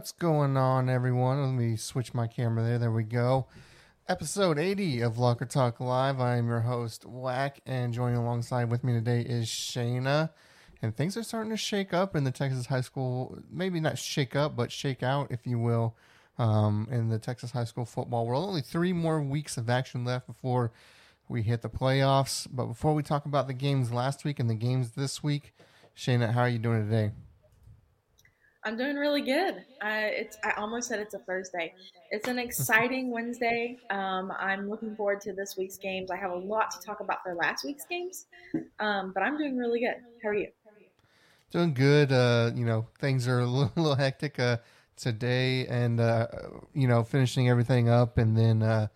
What's going on, everyone? Let me switch my camera there. There we go. Episode 80 of Locker Talk Live. I am your host, Whack, and joining alongside with me today is Shayna. And things are starting to shake up in the Texas high school, maybe not shake up, but shake out, if you will, um, in the Texas high school football world. Only three more weeks of action left before we hit the playoffs. But before we talk about the games last week and the games this week, Shayna, how are you doing today? I'm doing really good. I it's I almost said it's a Thursday. It's an exciting Wednesday. Um, I'm looking forward to this week's games. I have a lot to talk about for last week's games, um, but I'm doing really good. How are you? Doing good. Uh, you know, things are a little, little hectic uh, today, and uh, you know, finishing everything up, and then uh,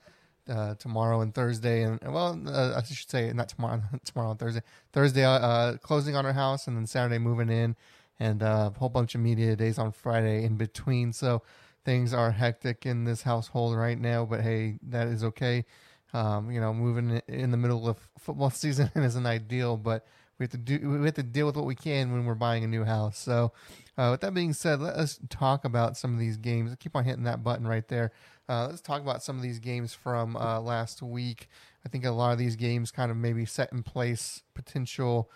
uh, tomorrow and Thursday, and well, uh, I should say not tomorrow, tomorrow and Thursday. Thursday, closing on our house, and then Saturday moving in and uh, a whole bunch of media days on Friday in between. So things are hectic in this household right now, but hey, that is okay. Um, you know, moving in the middle of football season isn't ideal, but we have to do we have to deal with what we can when we're buying a new house. So, uh, with that being said, let us talk about some of these games. I keep on hitting that button right there. Uh, let's talk about some of these games from uh, last week. I think a lot of these games kind of maybe set in place potential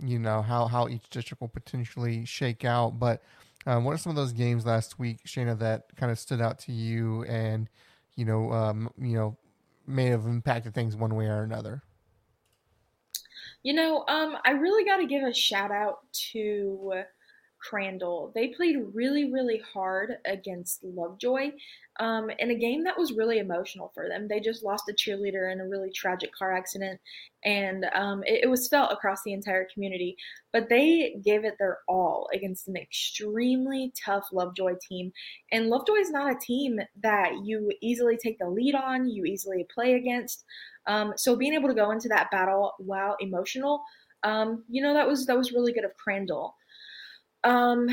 you know how how each district will potentially shake out. But um, what are some of those games last week, Shayna, that kind of stood out to you and you know um, you know may have impacted things one way or another? You know, um, I really got to give a shout out to Crandall. They played really, really hard against Lovejoy um, in a game that was really emotional for them. They just lost a cheerleader in a really tragic car accident, and um, it, it, was felt across the entire community. But they gave it their all against an extremely tough Lovejoy team. And Lovejoy is not a team that you easily take the lead on, you easily play against. Um, so being able to go into that battle while emotional, um, you know, that was that was really good of Crandall. Um,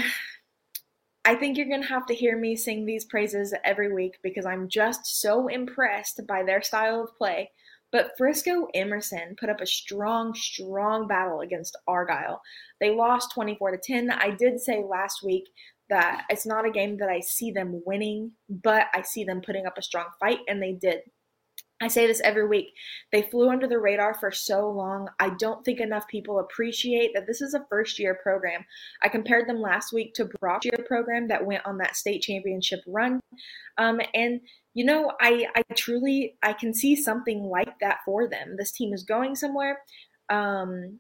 I think you're going to have to hear me sing these praises every week because I'm just so impressed by their style of play. But Frisco Emerson put up a strong, strong battle against Argyle. They lost 24 to 10. I did say last week that it's not a game that I see them winning, but I see them putting up a strong fight, and they did. I say this every week. They flew under the radar for so long. I don't think enough people appreciate that this is a first year program. I compared them last week to Brock's year program that went on that state championship run. Um, and you know, I, I truly I can see something like that for them. This team is going somewhere. Um,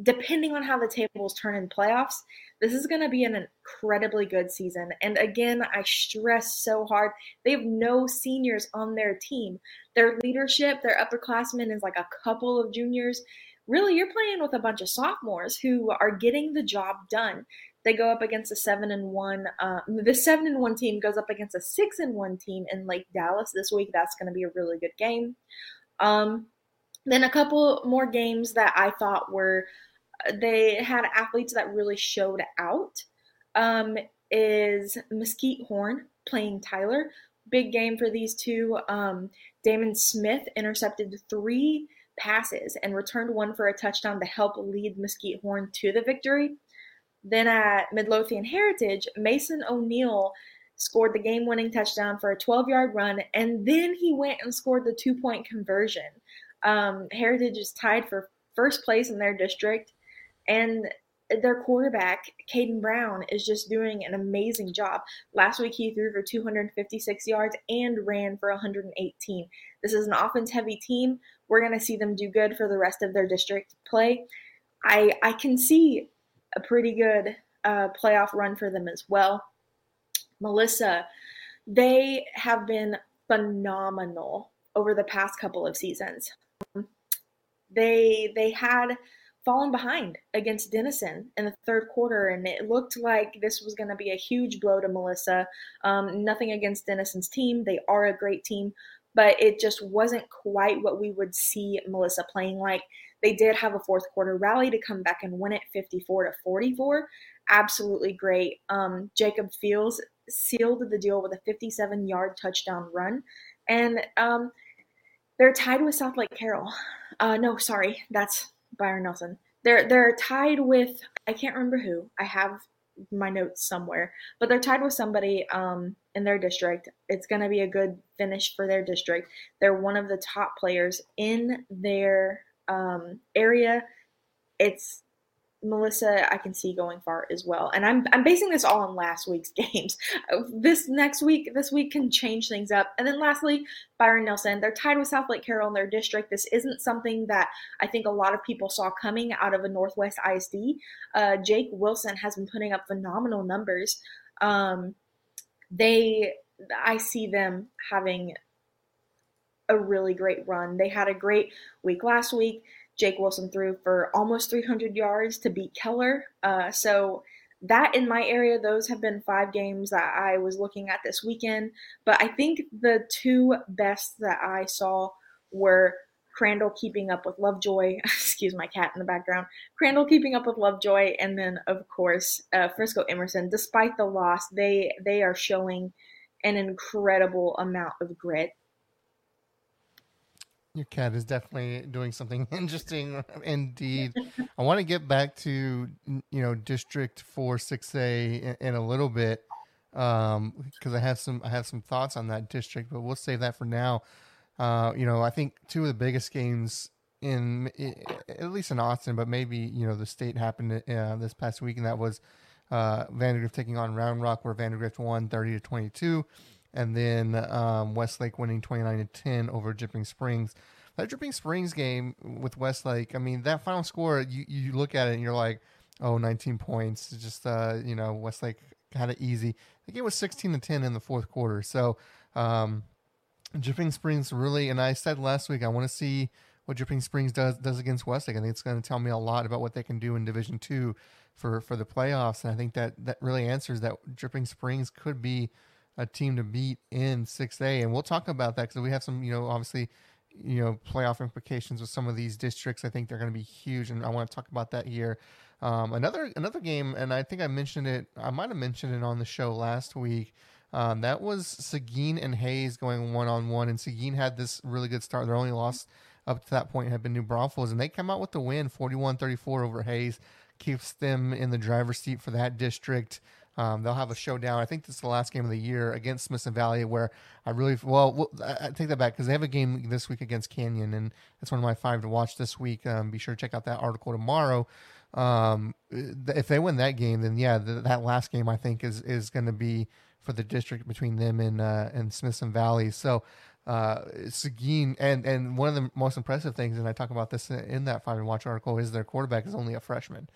depending on how the tables turn in playoffs, this is going to be an incredibly good season. And again, I stress so hard, they have no seniors on their team. Their leadership, their upperclassmen is like a couple of juniors. Really, you're playing with a bunch of sophomores who are getting the job done. They go up against a seven and one. Uh, the seven and one team goes up against a six and one team in Lake Dallas this week. That's going to be a really good game. Um, then a couple more games that I thought were they had athletes that really showed out. Um, is Mesquite Horn playing Tyler? Big game for these two. Um, Damon Smith intercepted three passes and returned one for a touchdown to help lead Mesquite Horn to the victory. Then at Midlothian Heritage, Mason O'Neill scored the game winning touchdown for a 12 yard run, and then he went and scored the two point conversion. Um, Heritage is tied for first place in their district. And their quarterback, Caden Brown, is just doing an amazing job. Last week, he threw for 256 yards and ran for 118. This is an offense heavy team. We're going to see them do good for the rest of their district play. I, I can see a pretty good uh, playoff run for them as well. Melissa, they have been phenomenal over the past couple of seasons. They they had fallen behind against Denison in the third quarter, and it looked like this was going to be a huge blow to Melissa. Um, nothing against Denison's team; they are a great team, but it just wasn't quite what we would see Melissa playing like. They did have a fourth quarter rally to come back and win it 54 to 44. Absolutely great. Um, Jacob Fields sealed the deal with a 57 yard touchdown run, and um, they're tied with Southlake Carroll. Uh, no, sorry, that's Byron Nelson. They're they're tied with I can't remember who. I have my notes somewhere, but they're tied with somebody um, in their district. It's going to be a good finish for their district. They're one of the top players in their um, area. It's Melissa, I can see going far as well. And I'm I'm basing this all on last week's games. This next week, this week can change things up. And then lastly, Byron Nelson. They're tied with Southlake Carroll in their district. This isn't something that I think a lot of people saw coming out of a Northwest ISD. Uh, Jake Wilson has been putting up phenomenal numbers. Um, they, I see them having a really great run. They had a great week last week. Jake Wilson threw for almost 300 yards to beat Keller. Uh, so that in my area, those have been five games that I was looking at this weekend. But I think the two best that I saw were Crandall keeping up with Lovejoy. Excuse my cat in the background. Crandall keeping up with Lovejoy, and then of course uh, Frisco Emerson. Despite the loss, they they are showing an incredible amount of grit your cat is definitely doing something interesting indeed. I want to get back to you know District Four Six A in, in, a little bit because um, I have some I have some thoughts on that district, but we'll save that for now. Uh, you know, I think two of the biggest games in at least in Austin, but maybe you know the state happened uh, this past week, and that was uh, Vandegrift taking on Round Rock, where Vandegrift won thirty to twenty two and then um, Westlake winning 29 to 10 over Dripping Springs. That Dripping Springs game with Westlake, I mean, that final score, you, you look at it and you're like, oh, 19 points. It's Just, uh, you know, Westlake had it easy. The game was 16 to 10 in the fourth quarter. So, um, Dripping Springs really, and I said last week, I want to see what Dripping Springs does does against Westlake. I think it's going to tell me a lot about what they can do in Division Two for for the playoffs. And I think that that really answers that Dripping Springs could be a team to beat in 6A. And we'll talk about that because we have some, you know, obviously, you know, playoff implications with some of these districts. I think they're going to be huge, and I want to talk about that here. Um, another another game, and I think I mentioned it. I might have mentioned it on the show last week. Um, that was Seguin and Hayes going one on one, and Seguin had this really good start. Their only loss up to that point had been New Braunfels, and they come out with the win, 41-34 over Hayes, keeps them in the driver's seat for that district. Um, they'll have a showdown. I think this is the last game of the year against Smithson Valley, where I really well, I take that back because they have a game this week against Canyon, and that's one of my five to watch this week. Um, be sure to check out that article tomorrow. Um, if they win that game, then yeah, that last game I think is is going to be for the district between them and uh, and Smithson Valley. So uh, Seguin, and and one of the most impressive things, and I talk about this in that five to watch article, is their quarterback is only a freshman.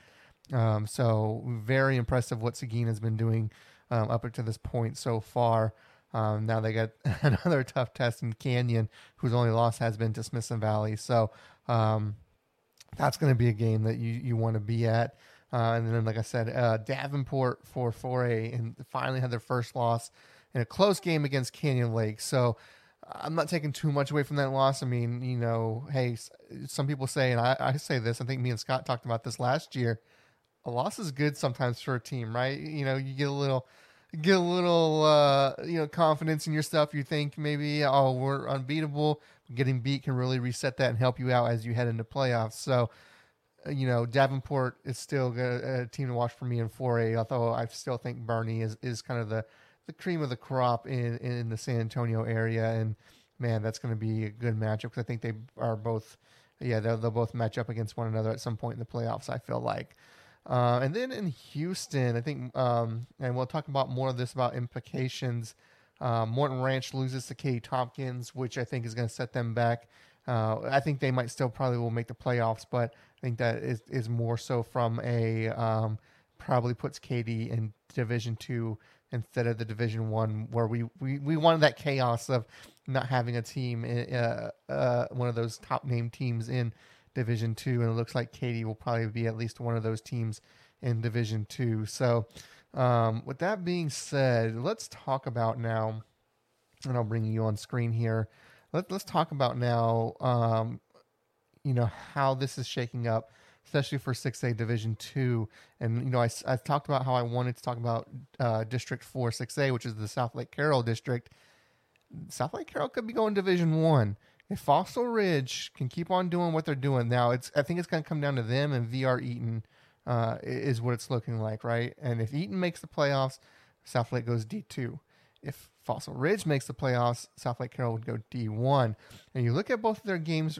Um, so very impressive what Seguin has been doing um, up to this point so far. Um, now they got another tough test in Canyon, whose only loss has been to Smithson Valley. So um, that's going to be a game that you, you want to be at. Uh, and then, like I said, uh, Davenport for 4A and finally had their first loss in a close game against Canyon Lake. So I'm not taking too much away from that loss. I mean, you know, hey, some people say, and I, I say this, I think me and Scott talked about this last year a loss is good sometimes for a team, right? You know, you get a little get a little uh, you know confidence in your stuff. You think maybe oh we're unbeatable. Getting beat can really reset that and help you out as you head into playoffs. So uh, you know Davenport is still a, team to watch for me in 4A. Although I still think Boerne is is kind of the the cream of the crop in in the San Antonio area. And man, that's going to be a good matchup because I think they are both. Yeah, they'll, they'll both match up against one another at some point in the playoffs. I feel like. Uh, and then in Houston, I think, um, and we'll talk about more of this about implications. Uh, Morton Ranch loses to Katy Tompkins, which I think is going to set them back. Uh, I think they might still probably will make the playoffs, but I think that is, is more so from a um, probably puts Katy in Division Two instead of the Division One, where we, we we wanted that chaos of not having a team, in, uh, uh, one of those top name teams in Division Two, and it looks like Katy will probably be at least one of those teams in Division Two. So, um, with that being said, let's talk about now, and I'll bring you on screen here. Let, us talk about now, um, you know, how this is shaking up, especially for 6A Division 2. And, you know, I, I talked about how I wanted to talk about uh, District 4 6A, which is the Southlake Carroll District. Southlake Carroll could be going Division 1 if Fossil Ridge can keep on doing what they're doing now, it's I think it's going to come down to them and VR Eaton uh, is what it's looking like, right? And if Eaton makes the playoffs, Southlake goes D two. If Fossil Ridge makes the playoffs, Southlake Carroll would go D1. And you look at both of their games.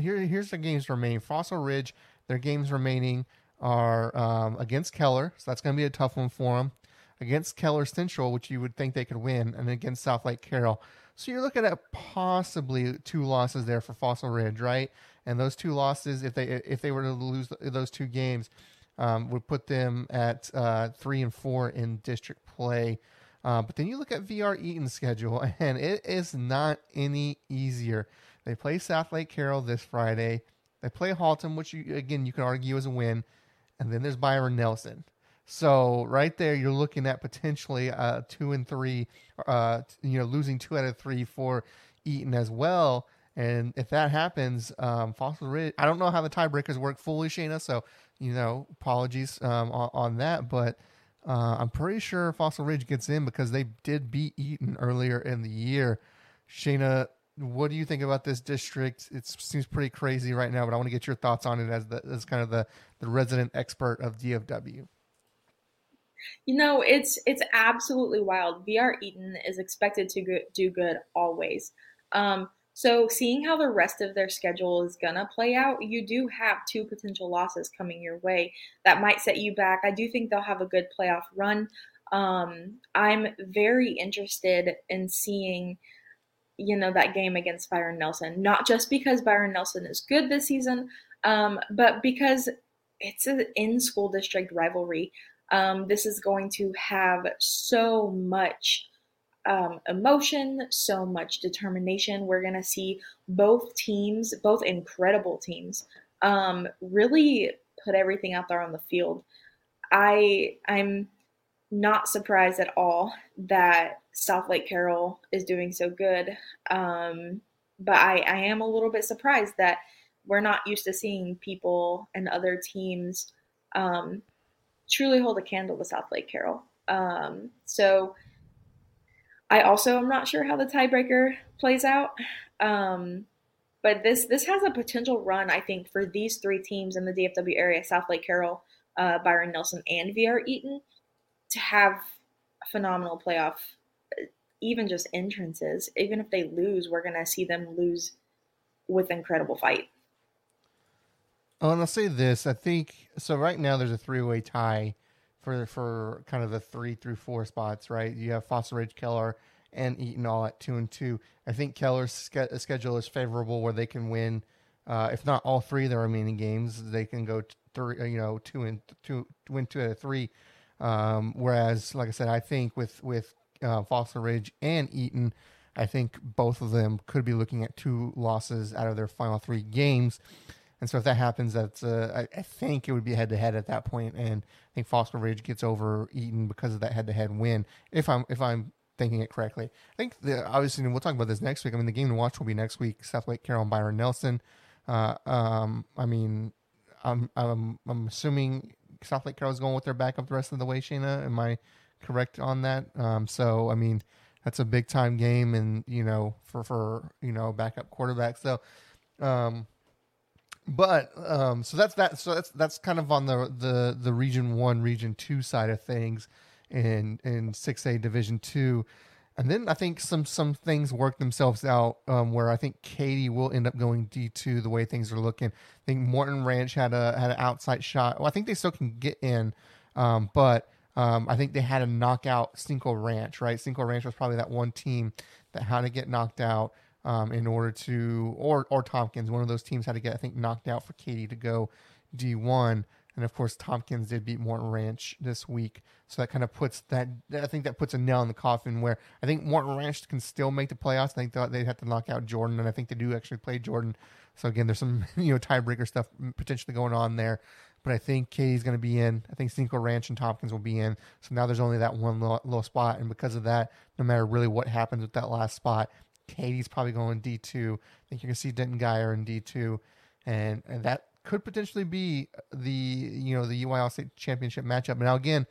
Here, here's the games remaining. Fossil Ridge, their games remaining are um, against Keller, so that's going to be a tough one for them. Against Keller Central, which you would think they could win, and against Southlake Carroll. So you're looking at possibly two losses there for Fossil Ridge, right? And those two losses, if they if they were to lose those two games, um, would put them at uh, three and four in district play. Uh, but then you look at VR Eaton's schedule, and it is not any easier. They play Southlake Carroll this Friday. They play Haltom, which you, again you can argue is a win and then there's Byron Nelson. So right there, you're looking at potentially uh, two and three, uh, you know, losing two out of three for Eaton as well. And if that happens, um, Fossil Ridge, I don't know how the tiebreakers work fully, Shayna. So you know, apologies um, on, on, that, but uh, I'm pretty sure Fossil Ridge gets in because they did beat Eaton earlier in the year. Shayna, what do you think about this district? It seems pretty crazy right now, but I want to get your thoughts on it as the as kind of the the resident expert of DFW. You know, it's it's absolutely wild. VR Eaton is expected to do good always. Um, so seeing how the rest of their schedule is gonna play out, you do have two potential losses coming your way that might set you back. I do think they'll have a good playoff run. Um, I'm very interested in seeing you know, that game against Byron Nelson. Not just because Byron Nelson is good this season, um, but because it's an in school district rivalry. Um, this is going to have so much um, emotion, so much determination. We're going to see both teams, both incredible teams, um, really put everything out there on the field. I I'm not surprised at all that Southlake Carroll is doing so good. Um, but I, I am a little bit surprised that we're not used to seeing people and other teams um, truly hold a candle to Southlake Carroll. Um, so I also am not sure how the tiebreaker plays out. Um, but this this has a potential run, I think, for these three teams in the DFW area: Southlake Carroll, uh, Byron Nelson, and VR Eaton, to have a phenomenal playoff even just entrances, even if they lose, we're going to see them lose with incredible fight. Oh, and I'll say this: I think so. Right now, there's a three-way tie for for kind of the three through four spots. Right, you have Fossil Ridge, Keller, and Eaton all at two and two. I think Keller's ske- schedule is favorable where they can win, uh, if not all three of the remaining games. They can go three, uh, you know, two and two, win two out of three. Um, whereas, like I said, I think with with uh, Fossil Ridge and Eaton, I think both of them could be looking at two losses out of their final three games. And so if that happens, that's uh, I, I, think it would be head to head at that point, and I think Fossil Ridge gets over Eaton because of that head to head win. If I'm if I'm thinking it correctly, I think the, obviously we'll talk about this next week. I mean, the game to watch will be next week: Southlake Carroll and Byron Nelson. Uh, um, I mean, I'm I'm I'm assuming Southlake Carroll is going with their backup the rest of the way. Shayna, am I correct on that. Um, so I mean, that's a big time game, and you know, for for you know backup quarterback. So, um, but um, so that's that. So that's that's kind of on the the the Region One, Region Two side of things, in in six A Division Two. And then I think some some things work themselves out um, where I think Katy will end up going D two the way things are looking. I think Morton Ranch had a had an outside shot. Well, I think they still can get in, um, but um, I think they had a knockout Cinco Ranch, right? Cinco Ranch was probably that one team that had to get knocked out um, in order to, or or Tompkins, one of those teams had to get, I think, knocked out for Katy to go D1. And of course, Tompkins did beat Morton Ranch this week, so that kind of puts that. I think that puts a nail in the coffin. Where I think Morton Ranch can still make the playoffs. I think they have to knock out Jordan, and I think they do actually play Jordan. So again, there's some you know tiebreaker stuff potentially going on there but I think Katy's going to be in. I think Cinco Ranch and Tompkins will be in. So now there's only that one little, spot, and because of that, no matter really what happens with that last spot, Katy's probably going D two. I think you're to see Denton Guyer in D two, and and that could potentially be the you know the UIL state championship matchup. Now again,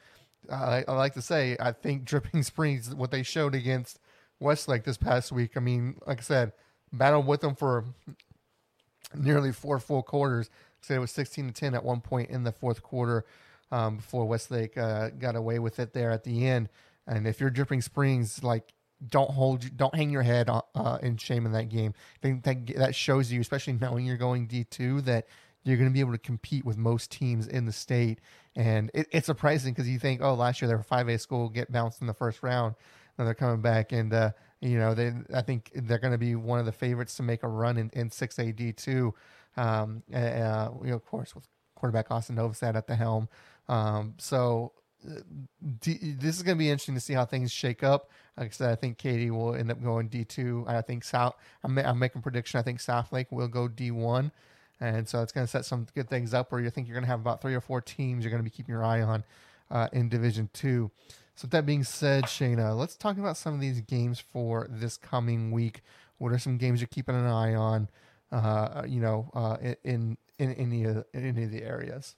I, I like to say I think Dripping Springs what they showed against Westlake this past week. I mean, like I said, battled with them for nearly four full quarters So it was 16 to 10 at one point in the fourth quarter um, before Westlake uh, got away with it there at the end. And if you're Dripping Springs, like don't hold, don't hang your head uh, in shame in that game. I think that that shows you, especially knowing you're going D2, that you're going to be able to compete with most teams in the state. And it, it's surprising because you think, oh, last year they were 5A school, get bounced in the first round, and they're coming back. And, uh, you know, they I think they're going to be one of the favorites to make a run in, in 6A D2. Um, uh, you know, of course, with quarterback Austin Novosad at the helm. Um, so uh, D, this is going to be interesting to see how things shake up. Like I said, I think Katy will end up going D2. I think South, I'm, I'm making prediction. I think Southlake will go D1. And so it's going to set some good things up where you think you're going to have about three or four teams you're going to be keeping your eye on uh, in Division Two. So with that being said, Shayna, let's talk about some of these games for this coming week. What are some games you're keeping an eye on? Uh, you know, uh, in in any of in any of the areas.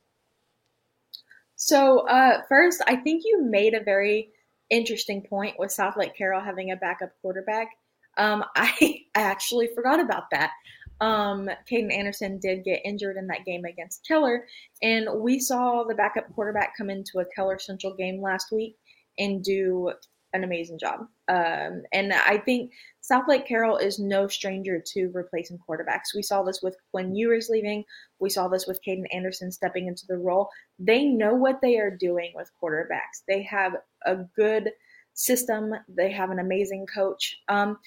So uh, first, I think you made a very interesting point with Southlake Carroll having a backup quarterback. Um, I I actually forgot about that. Um, Caden Anderson did get injured in that game against Keller, and we saw the backup quarterback come into a Keller Central game last week and do an amazing job. Um, and I think Southlake Carroll is no stranger to replacing quarterbacks. We saw this with Quinn Ewers leaving. We saw this with Caden Anderson stepping into the role. They know what they are doing with quarterbacks. They have a good system. They have an amazing coach. Um,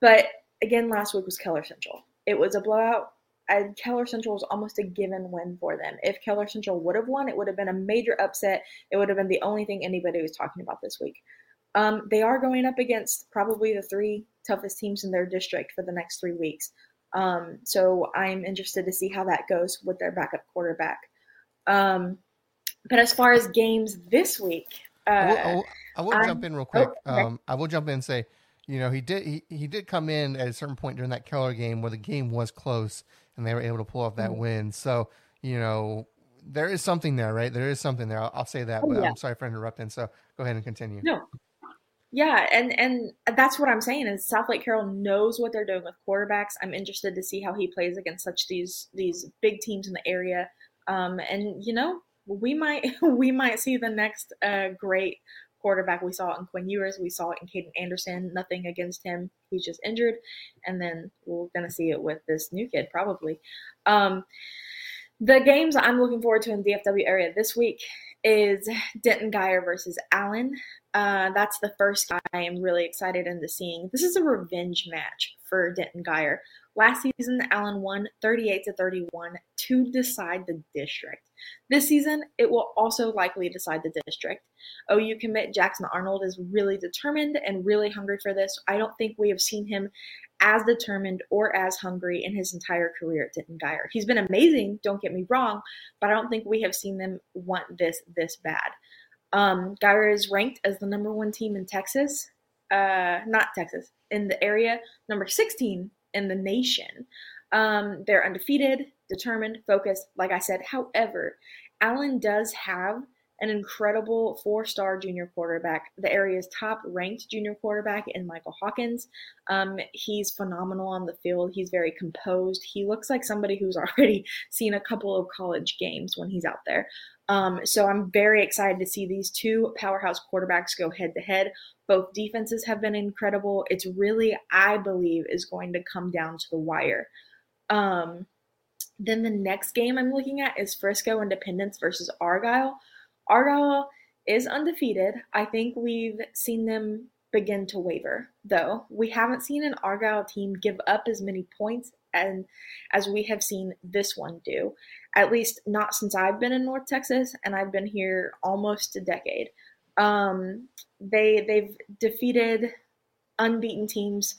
but again, last week was Keller Central. It was a blowout. And Keller Central was almost a given win for them. If Keller Central would have won, it would have been a major upset. It would have been the only thing anybody was talking about this week. Um, they are going up against probably the three toughest teams in their district for the next three weeks. Um, so I'm interested to see how that goes with their backup quarterback. Um, but as far as games this week, uh, I will, I will, I will jump in real quick. Oh, okay. Um, I will jump in and say you know, he did he, he did come in at a certain point during that Keller game where the game was close and they were able to pull off that mm-hmm. win. So, you know, there is something there, right? There is something there. I'll, I'll say that, oh, but yeah. I'm sorry for interrupting. So go ahead and continue. No. Yeah, and and that's what I'm saying is Southlake Carroll knows what they're doing with quarterbacks. I'm interested to see how he plays against such these these big teams in the area. Um, and you know, we might we might see the next uh, great quarterback. We saw it in Quinn Ewers. We saw it in Caden Anderson. Nothing against him. He's just injured. And then we're to see it with this new kid, probably. Um, the games I'm looking forward to in the DFW area this week is Denton Guyer versus Allen. Uh, that's the first guy I am really excited into seeing. This is a revenge match for Denton Guyer. Last season, Allen won 38 to 31 to decide the district. This season, it will also likely decide the district. OU commit Jackson Arnold is really determined and really hungry for this. I don't think we have seen him as determined or as hungry in his entire career at Denton Guyer. He's been amazing, don't get me wrong, but I don't think we have seen them want this this bad. Um, Guyer is ranked as the number one team in Texas, uh, not Texas, in the area, number 16 in the nation. Um, they're undefeated, determined, focused, like I said. However, Allen does have an incredible four star junior quarterback, the area's top ranked junior quarterback in Michael Hawkins. Um, he's phenomenal on the field. He's very composed. He looks like somebody who's already seen a couple of college games when he's out there. Um, so I'm very excited to see these two powerhouse quarterbacks go head to head. Both defenses have been incredible. It's really, I believe, is going to come down to the wire. Um, then the next game I'm looking at is Frisco Independence versus Argyle. Argyle is undefeated. I think we've seen them begin to waver, though. We haven't seen an Argyle team give up as many points and as we have seen this one do. At least not since I've been in North Texas, and I've been here almost a decade. Um, they they've defeated unbeaten teams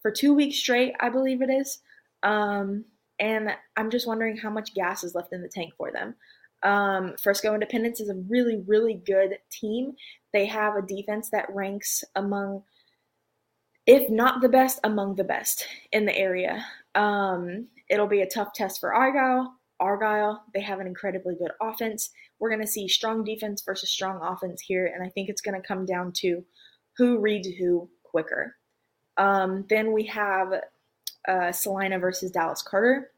for two weeks straight, I believe it is. Um, and I'm just wondering how much gas is left in the tank for them. Um, Frisco Independence is a really, really good team. They have a defense that ranks among, if not the best, among the best in the area. Um, it'll be a tough test for Argyle. Argyle, they have an incredibly good offense. We're going to see strong defense versus strong offense here, and I think it's going to come down to who reads who quicker. Um, then we have uh, Salina versus Dallas Carter.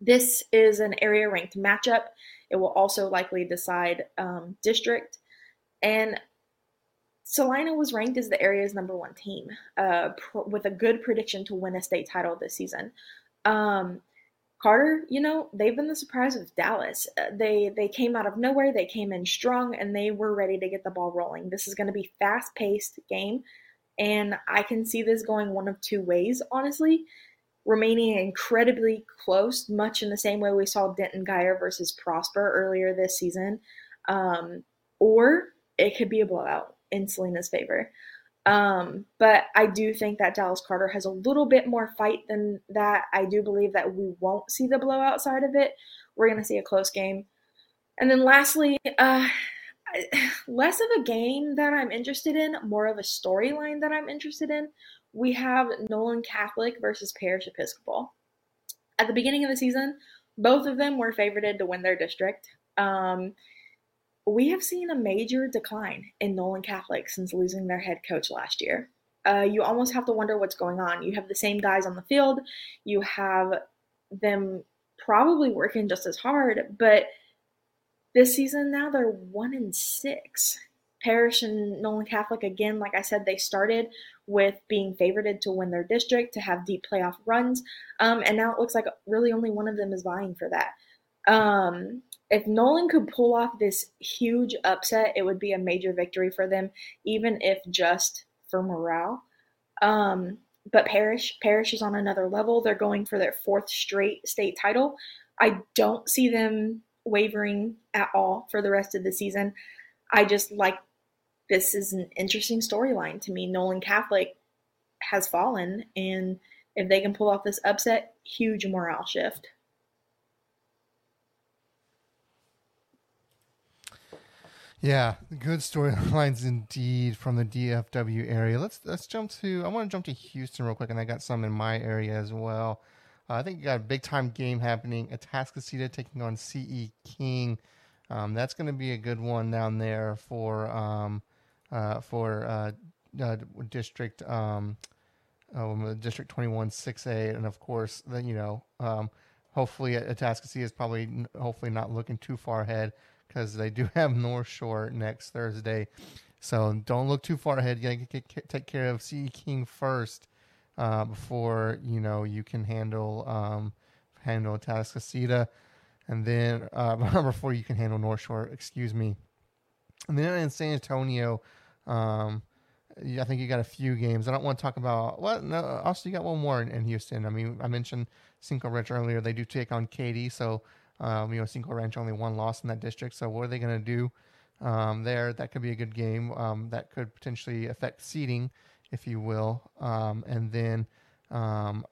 This is an area ranked matchup. It will also likely decide um, district. And Salina was ranked as the area's number one team uh, pr- with a good prediction to win a state title this season. Um, Carter, you know, they've been the surprise of Dallas. Uh, they they came out of nowhere, they came in strong, and they were ready to get the ball rolling. This is going to be fast paced game, and I can see this going one of two ways. Honestly, remaining incredibly close, much in the same way we saw Denton Guyer versus Prosper earlier this season, um, or it could be a blowout in Selena's favor. Um, but I do think that Dallas Carter has a little bit more fight than that. I do believe that we won't see the blowout side of it. We're going to see a close game. And then lastly, uh, less of a game that I'm interested in, more of a storyline that I'm interested in. We have Nolan Catholic versus Parish Episcopal. At the beginning of the season, both of them were favorited to win their district. Um, we have seen a major decline in Nolan Catholic since losing their head coach last year. Uh, you almost have to wonder what's going on. You have the same guys on the field, you have them probably working just as hard, but this season now they're one in six. Parish and Nolan Catholic, again, like I said, they started with being favored to win their district, to have deep playoff runs, um, and now it looks like really only one of them is vying for that. Um, if Nolan could pull off this huge upset, it would be a major victory for them, even if just for morale. Um, but Parish, Parish is on another level. They're going for their fourth straight state title. I don't see them wavering at all for the rest of the season. I just like this is an interesting storyline to me. Nolan Catholic has fallen, and if they can pull off this upset, huge morale shift. Yeah, good storylines indeed from the DFW area. Let's let's jump to. I want to jump to Houston real quick, and I got some in my area as well. Uh, I think you got a big time game happening. Atascocita taking on CE King. Um, that's going to be a good one down there for um, uh, for uh, uh district um, oh, district twenty one six A, and of course, then you know, um, hopefully Atascocita is probably hopefully not looking too far ahead because they do have North Shore next Thursday. So don't look too far ahead. You gotta take care of CE King first uh, before you know you can handle um, handle Atascocita, and then uh, before you can handle North Shore. Excuse me. And then in San Antonio, um, I think you got a few games. I don't want to talk about what. No, also you got one more in, in Houston. I mean, I mentioned Cinco Ranch earlier. They do take on Katy, so um, you know, Cinco Ranch only one loss in that district. So what are they going to do um, there? That could be a good game. Um, that could potentially affect seeding, if you will. Um, and then um,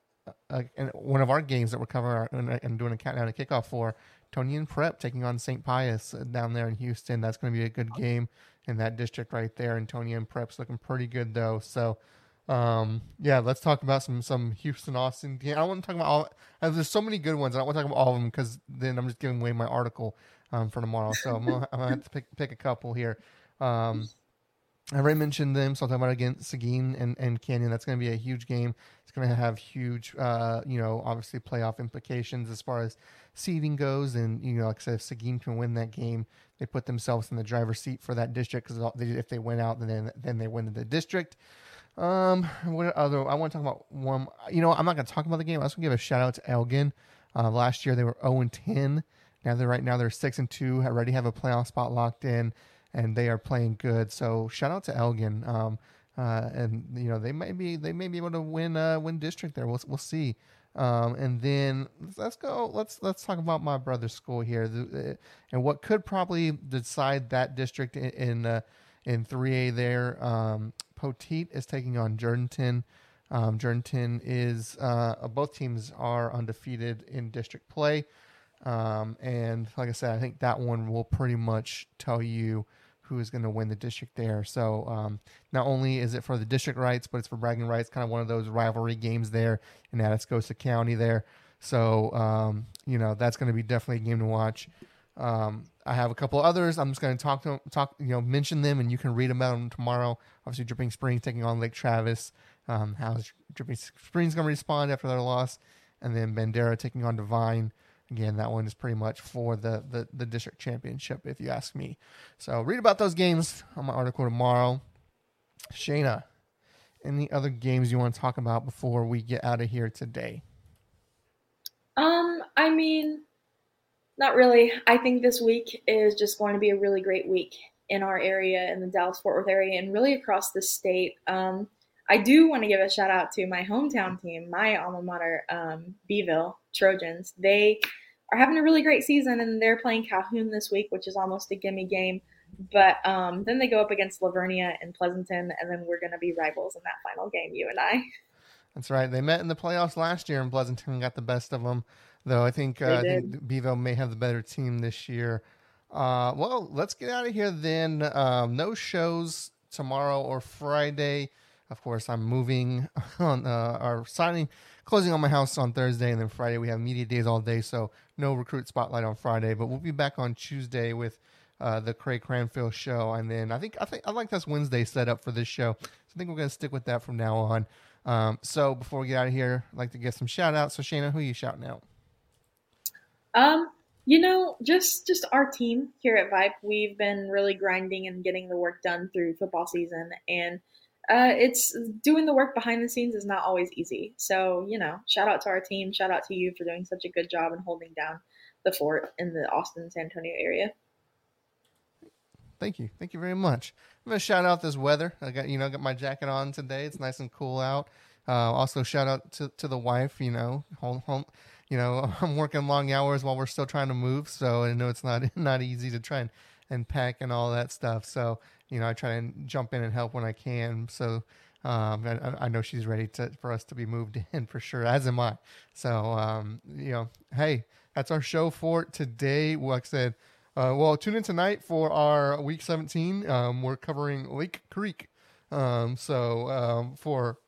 uh, and one of our games that we're covering and, and doing a countdown to kickoff for, Antonian Prep taking on St. Pius uh, down there in Houston. That's going to be a good game in that district right there. And Antonian Prep's looking pretty good though. So um, yeah, let's talk about some some Houston Austin. I want to talk about all. Uh, there's so many good ones. I don't want to talk about all of them because then I'm just giving away my article um, for tomorrow. So I'm gonna, I'm gonna have to pick pick a couple here. Um, I already mentioned them, so I'll talk about again Seguin and, and Canyon. That's going to be a huge game. It's going to have huge, uh, you know, obviously playoff implications as far as seeding goes. And you know, like I said, if Seguin can win that game, they put themselves in the driver's seat for that district because if they win out, then then they win the district. Um, what other? I want to talk about one. You know, I'm not going to talk about the game. I just going to give a shout out to Elgin. Uh, last year they were 0 and 10. Now they're right now they're six and two. Already have a playoff spot locked in, and they are playing good. So shout out to Elgin. Um, uh, and you know they may be they may be able to win uh win district there. We'll we'll see. Um, and then let's go. Let's let's talk about my brother's school here, the, and what could probably decide that district in in, uh, in 3A there. Um, Poteet is taking on Jourdanton. Um, Jourdanton is uh, both teams are undefeated in district play, um, and like I said, I think that one will pretty much tell you who is going to win the district there. So um, not only is it for the district rights, but it's for bragging rights. Kind of one of those rivalry games there in Atascosa County there. So um, you know that's going to be definitely a game to watch. Um, I have a couple others. I'm just going to talk to talk, you know, mention them, and you can read about them tomorrow. Obviously, Dripping Springs taking on Lake Travis. Um, how's Dripping Springs going to respond after their loss? And then Bandera taking on Devine. again, that one is pretty much for the, the, the district championship, if you ask me. So read about those games on my article tomorrow. Shayna, any other games you want to talk about before we get out of here today? Um, I mean, not really. I think this week is just going to be a really great week in our area, in the Dallas Fort Worth area, and really across the state. Um, I do want to give a shout out to my hometown team, my alma mater, um, Beeville Trojans. They are having a really great season, and they're playing Calhoun this week, which is almost a gimme game. But um, then they go up against La Vernia and Pleasanton, and then we're going to be rivals in that final game, you and I. That's right. They met in the playoffs last year, and Pleasanton got the best of them. Though I think, uh, I think Beeville may have the better team this year. Uh, well, let's get out of here then. Um, no shows tomorrow or Friday. Of course, I'm moving on uh, our signing, closing on my house on Thursday, and then Friday we have media days all day. So no recruit spotlight on Friday, but we'll be back on Tuesday with uh, the Craig Cranfield show, and then I think I think I like this Wednesday setup for this show. So I think we're gonna stick with that from now on. Um, so before we get out of here, I'd like to get some shout outs. So Shayna, who are you shouting out? Um, you know, just just our team here at VYPE. We've been really grinding and getting the work done through football season, and uh, it's doing the work behind the scenes is not always easy. So you know, shout out to our team. Shout out to you for doing such a good job and holding down the fort in the Austin San Antonio area. Thank you, thank you very much. I'm gonna shout out this weather. I got you know got my jacket on today. It's nice and cool out. Uh, also shout out to, to the wife. You know, home, home, you know I'm working long hours while we're still trying to move, so I know it's not not easy to try and, and pack and all that stuff. So you know I try and jump in and help when I can. So um, I, I, know she's ready to for us to be moved in for sure, as am I. So um, you know, hey, that's our show for today. Like I said, uh, well, tune in tonight for our week 17. Um, we're covering Lake Creek. Um, so um, for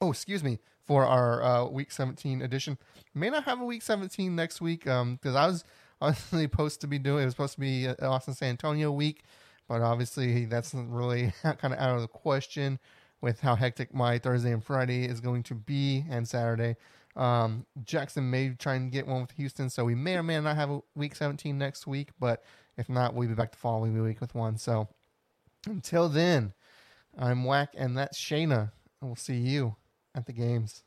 oh, excuse me, for our uh, week 17 edition. May not have a week 17 next week because um, I was honestly supposed to be doing it was supposed to be Austin San Antonio week, but obviously that's really kind of out of the question with how hectic my Thursday and Friday is going to be and Saturday. Um, Jackson may try and get one with Houston, so we may or may not have a week 17 next week, but if not, we'll be back the following week with one. So until then, I'm Whack, and that's Shayna. We'll see you at the games.